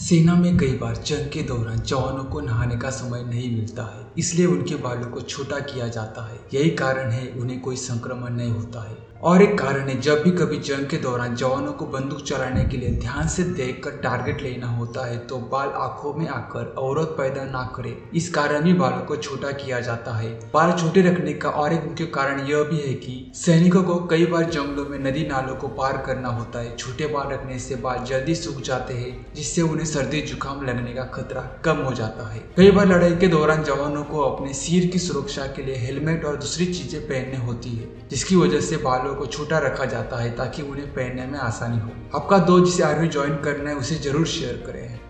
सेना में कई बार जंग के दौरान जवानों को नहाने का समय नहीं मिलता है, इसलिए उनके बालों को छोटा किया जाता है। यही कारण है उन्हें कोई संक्रमण नहीं होता है। और एक कारण है, जब भी कभी जंग के दौरान जवानों को बंदूक चलाने के लिए ध्यान से देखकर टारगेट लेना होता है तो बाल आँखों में आकर अवरोध पैदा ना करे। इस कारण भी बालों को छोटा किया जाता है। बाल छोटे रखने का और एक मुख्य कारण यह भी है कि सैनिकों को कई बार जंगलों में नदी नालों को पार करना होता है। छोटे बाल रखने से बाल जल्दी सूख जाते हैं, जिससे उन्हें सर्दी, जुकाम लगने का खतरा कम हो जाता है। कई बार लड़ाई के दौरान जवानों को अपने सिर की सुरक्षा के लिए हेलमेट और दूसरी चीज़ें पहनने होती है, जिसकी वजह से बालों को छोटा रखा जाता है ताकि उन्हें पहनने में आसानी हो। आपका दोस्त जिसे आर्मी ज्वाइन करना है, उसे ज़रूर शेयर करें।